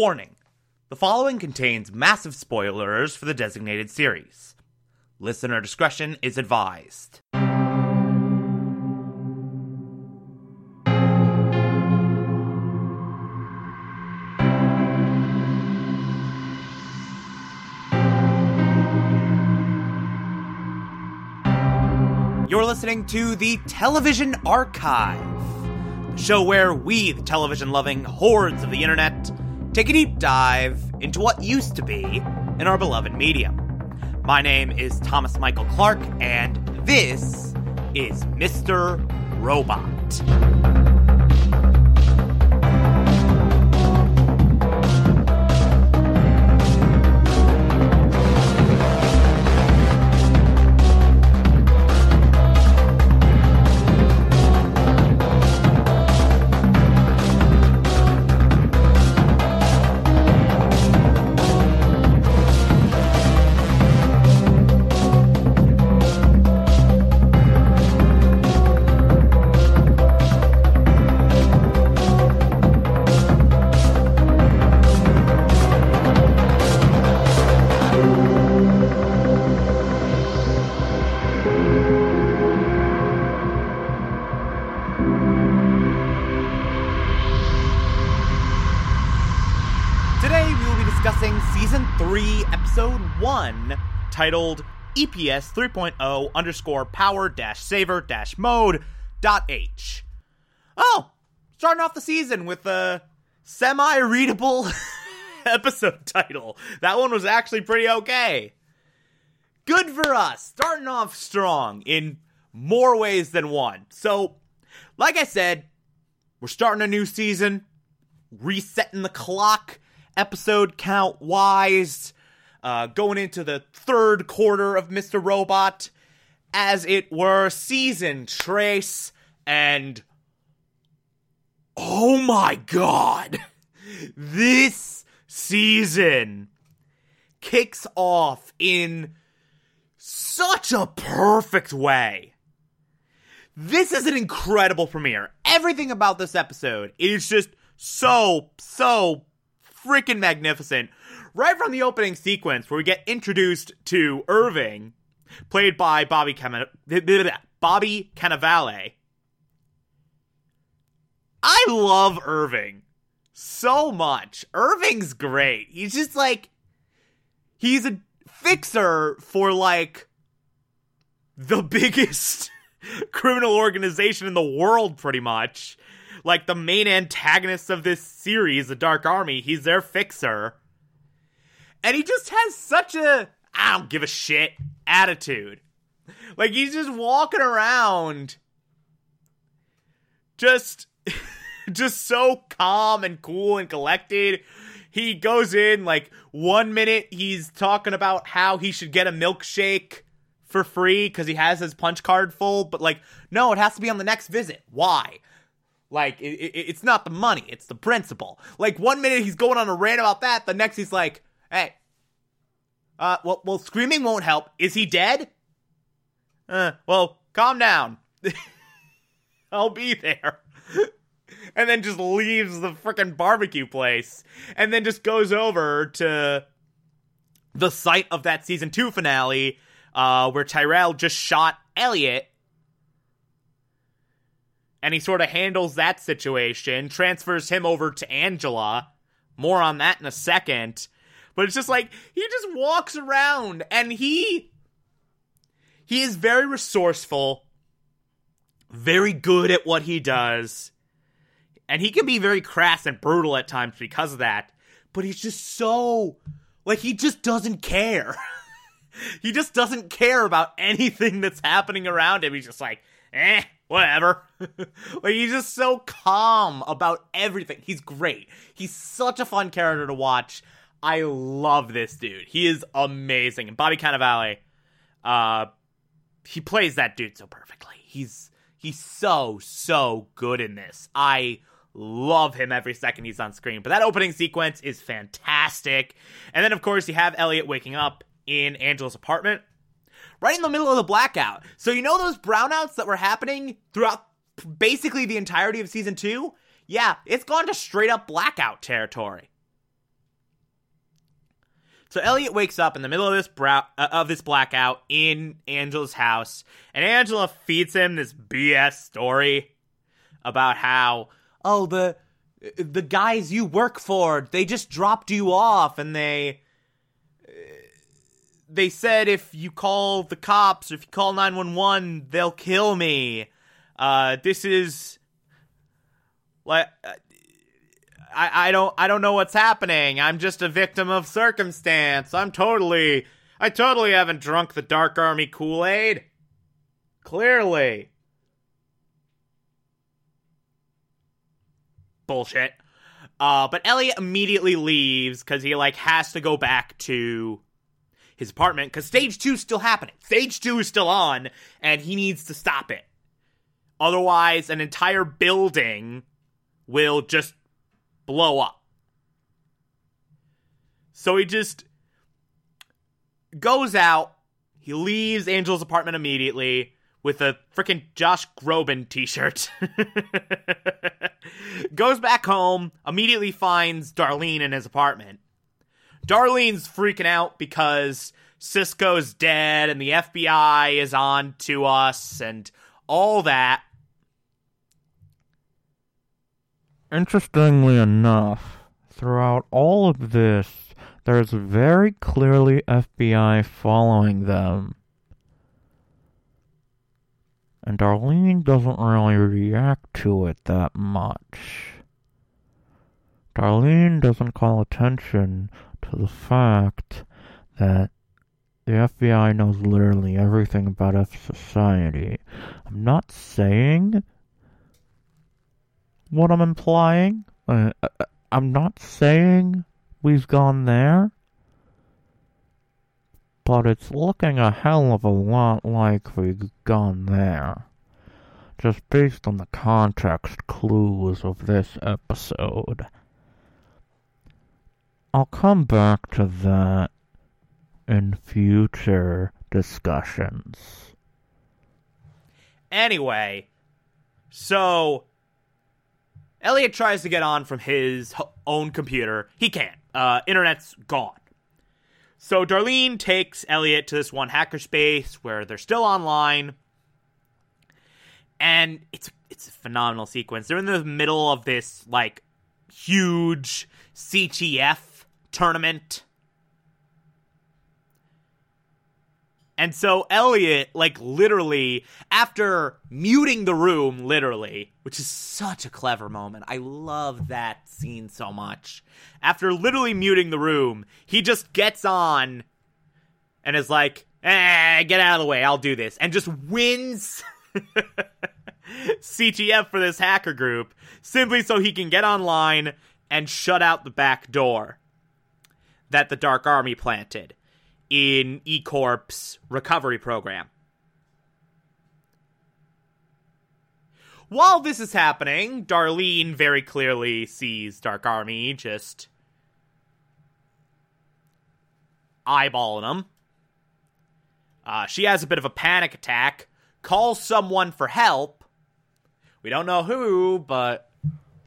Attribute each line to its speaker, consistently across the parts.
Speaker 1: Warning the following contains massive spoilers for the designated series. Listener discretion is advised. You're listening to the Television Archive, the show where we, the television loving hordes of the internet, take a deep dive into what used to be in our beloved medium. My name is Thomas Michael Clark, and this is Mr. Robot. Titled EPS 3.0 underscore power dash saver dash mode dot H. Oh, starting off the season with a semi readable episode title. That one was actually pretty okay. Good for us, starting off strong in more ways than one. So, like I said, we're starting a new season, resetting the clock episode count wise, uh, going into the third quarter of Mr. Robot, as it were, season trace, and oh my god, this season kicks off in such a perfect way. This is an incredible premiere. Everything about this episode is just so, so freaking magnificent. Right from the opening sequence, where we get introduced to Irving, played by Bobby Cam- Bobby Cannavale. I love Irving so much. Irving's great. He's just like he's a fixer for like the biggest criminal organization in the world pretty much like the main antagonist of this series, the Dark Army. He's their fixer. And he just has such a I don't give a shit attitude. Like he's just walking around just just so calm and cool and collected. He goes in like one minute he's talking about how he should get a milkshake for free cuz he has his punch card full, but like no, it has to be on the next visit. Why? Like, it, it, it's not the money, it's the principle. Like, one minute he's going on a rant about that, the next he's like, hey, uh, well, well, screaming won't help. Is he dead? Uh, well, calm down. I'll be there. and then just leaves the freaking barbecue place. And then just goes over to the site of that season two finale, uh, where Tyrell just shot Elliot and he sort of handles that situation, transfers him over to Angela. More on that in a second. But it's just like he just walks around and he he is very resourceful, very good at what he does. And he can be very crass and brutal at times because of that. But he's just so like he just doesn't care. he just doesn't care about anything that's happening around him. He's just like, eh, whatever. like he's just so calm about everything. He's great. He's such a fun character to watch. I love this dude. He is amazing. And Bobby Cannavale, uh, he plays that dude so perfectly. He's he's so so good in this. I love him every second he's on screen. But that opening sequence is fantastic. And then of course you have Elliot waking up in Angela's apartment right in the middle of the blackout. So you know those brownouts that were happening throughout basically the entirety of season 2? Yeah, it's gone to straight up blackout territory. So Elliot wakes up in the middle of this brow- uh, of this blackout in Angela's house, and Angela feeds him this BS story about how oh the the guys you work for they just dropped you off and they they said if you call the cops or if you call 911 they'll kill me. Uh this is like I, I don't I don't know what's happening. I'm just a victim of circumstance. I'm totally I totally haven't drunk the Dark Army Kool-Aid. Clearly. Bullshit. Uh, but Elliot immediately leaves because he like has to go back to his apartment because stage two is still happening. Stage two is still on, and he needs to stop it. Otherwise, an entire building will just blow up. So he just goes out. He leaves Angel's apartment immediately with a freaking Josh Groban t shirt. goes back home, immediately finds Darlene in his apartment. Darlene's freaking out because Cisco's dead and the FBI is on to us and all that.
Speaker 2: Interestingly enough, throughout all of this, there's very clearly FBI following them. And Darlene doesn't really react to it that much. Darlene doesn't call attention to the fact that the FBI knows literally everything about fsociety. I'm not saying what I'm implying. Uh, uh, I'm not saying we've gone there, but it's looking a hell of a lot like we've gone there. Just based on the context clues of this episode. I'll come back to that in future discussions.
Speaker 1: Anyway, so Elliot tries to get on from his own computer. He can't. Uh, internet's gone. So Darlene takes Elliot to this one hackerspace where they're still online, and it's it's a phenomenal sequence. They're in the middle of this like huge CTF tournament And so Elliot, like literally, after muting the room, literally, which is such a clever moment. I love that scene so much. After literally muting the room, he just gets on and is like, eh, get out of the way, I'll do this. And just wins CTF for this hacker group simply so he can get online and shut out the back door that the Dark Army planted in E Corp's recovery program. While this is happening, Darlene very clearly sees Dark Army just eyeballing him. Uh, she has a bit of a panic attack, calls someone for help. We don't know who, but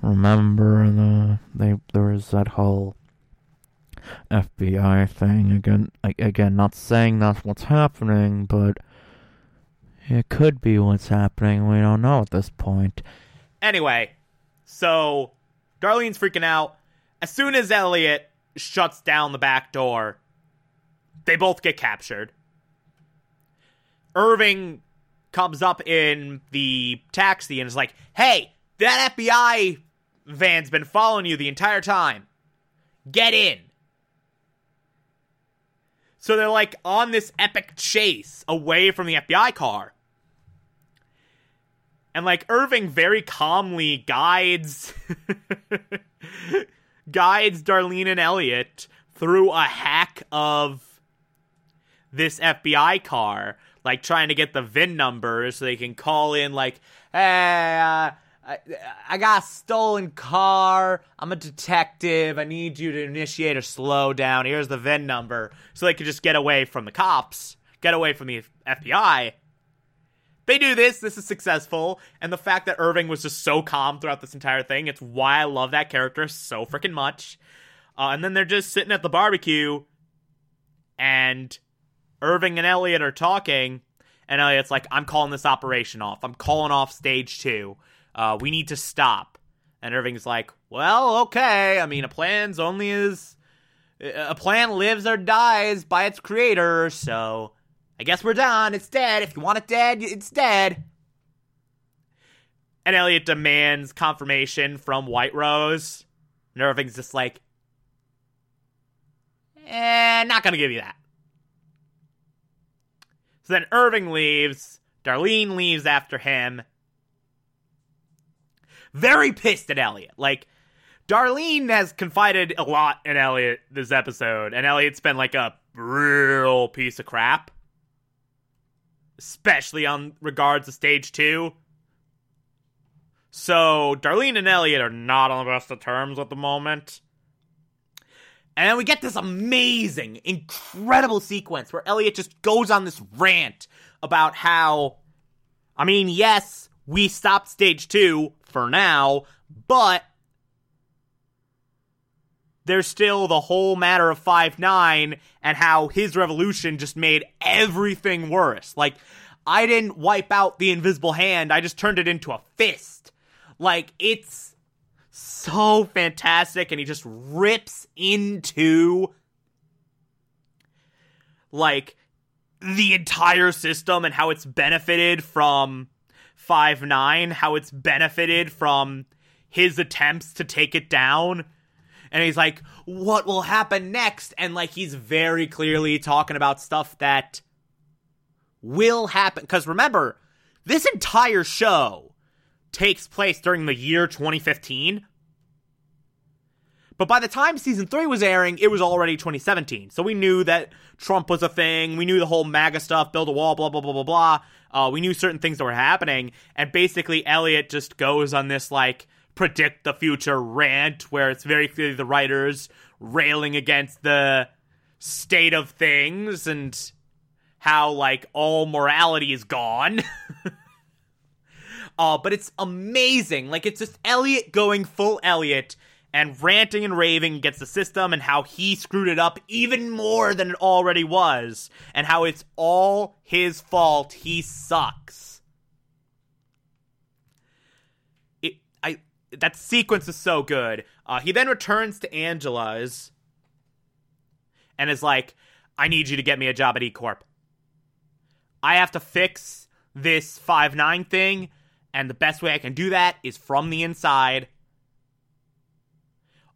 Speaker 2: remember the they there was that whole FBI thing. Again, again, not saying that's what's happening, but it could be what's happening. We don't know at this point.
Speaker 1: Anyway, so Darlene's freaking out. As soon as Elliot shuts down the back door, they both get captured. Irving comes up in the taxi and is like, "Hey, that FBI van's been following you the entire time. Get in." So they're like on this epic chase away from the FBI car. And like Irving very calmly guides guides Darlene and Elliot through a hack of this FBI car, like trying to get the VIN number so they can call in like, "Hey, uh, I, I got a stolen car. I'm a detective. I need you to initiate a slowdown. Here's the VIN number. So they could just get away from the cops, get away from the FBI. They do this. This is successful. And the fact that Irving was just so calm throughout this entire thing, it's why I love that character so freaking much. Uh, and then they're just sitting at the barbecue and Irving and Elliot are talking, and Elliot's like, I'm calling this operation off. I'm calling off stage two. Uh, we need to stop. And Irving's like, Well, okay. I mean, a plan's only as. A plan lives or dies by its creator, so I guess we're done. It's dead. If you want it dead, it's dead. And Elliot demands confirmation from White Rose. And Irving's just like, eh, not gonna give you that. So then Irving leaves. Darlene leaves after him. Very pissed at Elliot. Like, Darlene has confided a lot in Elliot this episode, and Elliot's been like a real piece of crap. Especially on regards to stage two. So Darlene and Elliot are not on the best of terms at the moment. And then we get this amazing, incredible sequence where Elliot just goes on this rant about how, I mean, yes, we stopped stage two for now, but there's still the whole matter of 5 9 and how his revolution just made everything worse. Like, I didn't wipe out the invisible hand, I just turned it into a fist. Like, it's so fantastic and he just rips into like the entire system and how it's benefited from 5 9 how it's benefited from his attempts to take it down. And he's like what will happen next? And like he's very clearly talking about stuff that will happen. Cuz remember this entire show takes place during the year 2015. But by the time season three was airing, it was already 2017. So we knew that Trump was a thing. We knew the whole MAGA stuff, build a wall, blah, blah, blah, blah, blah. Uh, we knew certain things that were happening. And basically, Elliot just goes on this, like, predict the future rant where it's very clearly the writers railing against the state of things and how, like, all morality is gone. Uh, but it's amazing. Like it's just Elliot going full Elliot and ranting and raving against the system and how he screwed it up even more than it already was, and how it's all his fault. He sucks. It, I that sequence is so good. Uh, he then returns to Angela's and is like, "I need you to get me a job at E Corp. I have to fix this five nine thing." And the best way I can do that is from the inside.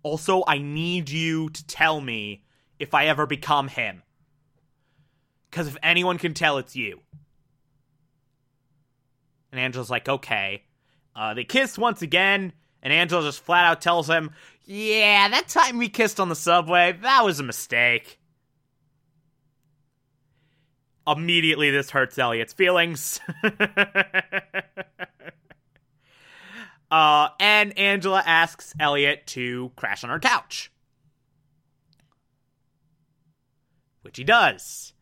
Speaker 1: Also, I need you to tell me if I ever become him. Because if anyone can tell, it's you. And Angela's like, okay. Uh, they kiss once again, and Angela just flat out tells him, yeah, that time we kissed on the subway, that was a mistake. Immediately, this hurts Elliot's feelings. Uh, and Angela asks Elliot to crash on her couch. Which he does.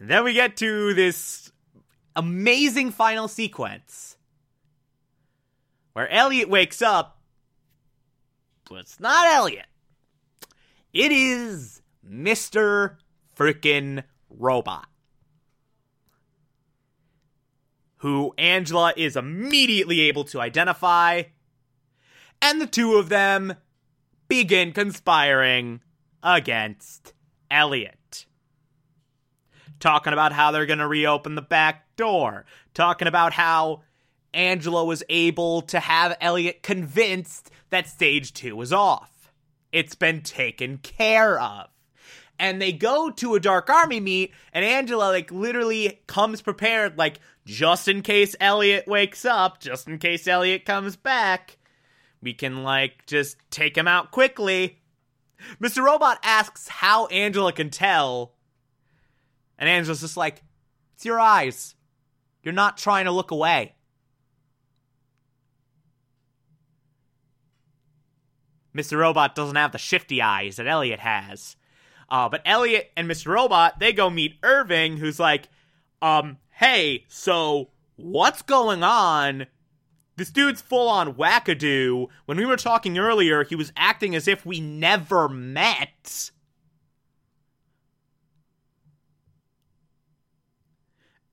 Speaker 1: And then we get to this amazing final sequence where Elliot wakes up, but it's not Elliot. It is Mr. Freaking Robot who Angela is immediately able to identify, and the two of them begin conspiring against Elliot. Talking about how they're going to reopen the back door, talking about how Angela was able to have Elliot convinced that stage two was off. It's been taken care of and they go to a dark army meet and angela like literally comes prepared like just in case Elliot wakes up, just in case Elliot comes back, we can like just take him out quickly. Mr. Robot asks how Angela can tell. And Angela's just like, it's your eyes. You're not trying to look away. Mr. Robot doesn't have the shifty eyes that Elliot has. Uh, but Elliot and Mr. Robot, they go meet Irving, who's like, um, hey, so what's going on? This dude's full on wackadoo. When we were talking earlier, he was acting as if we never met.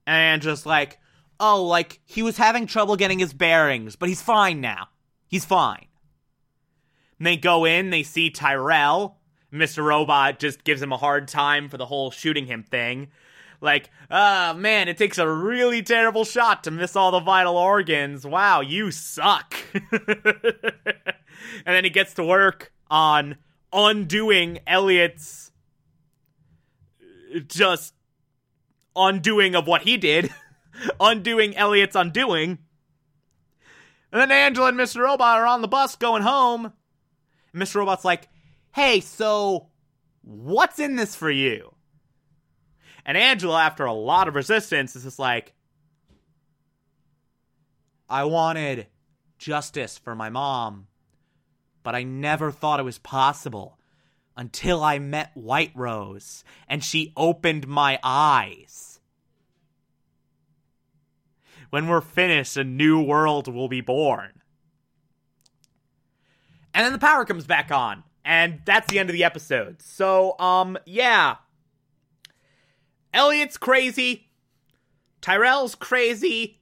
Speaker 1: And just like, oh, like he was having trouble getting his bearings, but he's fine now. He's fine. And they go in, they see Tyrell. Mr. Robot just gives him a hard time for the whole shooting him thing. Like, ah, man, it takes a really terrible shot to miss all the vital organs. Wow, you suck. and then he gets to work on undoing Elliot's just undoing of what he did, undoing Elliot's undoing. And then Angela and Mr. Robot are on the bus going home. And Mr. Robot's like, hey, so what's in this for you? And Angela, after a lot of resistance, is just like, I wanted justice for my mom, but I never thought it was possible until I met White Rose and she opened my eyes. When we're finished, a new world will be born. And then the power comes back on, and that's the end of the episode. So, um, yeah. Elliot's crazy. Tyrell's crazy.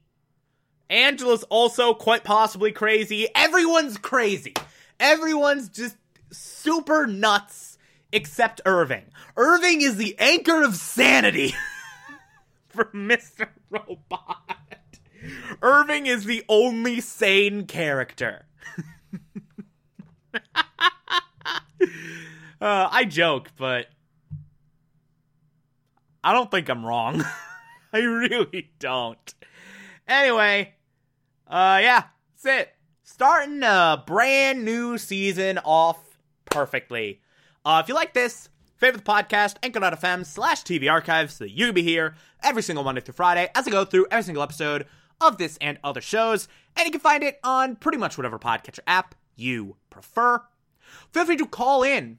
Speaker 1: Angela's also quite possibly crazy. Everyone's crazy. Everyone's just super nuts except Irving. Irving is the anchor of sanity for Mr. Robot. Irving is the only sane character. uh, I joke, but I don't think I'm wrong. I really don't. Anyway, uh, yeah, that's it. Starting a brand new season off perfectly. Uh, if you like this, favorite the podcast, anchor.fm slash TV archives so that you can be here every single Monday through Friday as I go through every single episode of this and other shows. And you can find it on pretty much whatever podcatcher app you prefer. Feel free to call in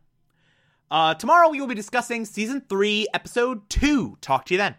Speaker 1: Uh, tomorrow we will be discussing season 3, episode 2. Talk to you then.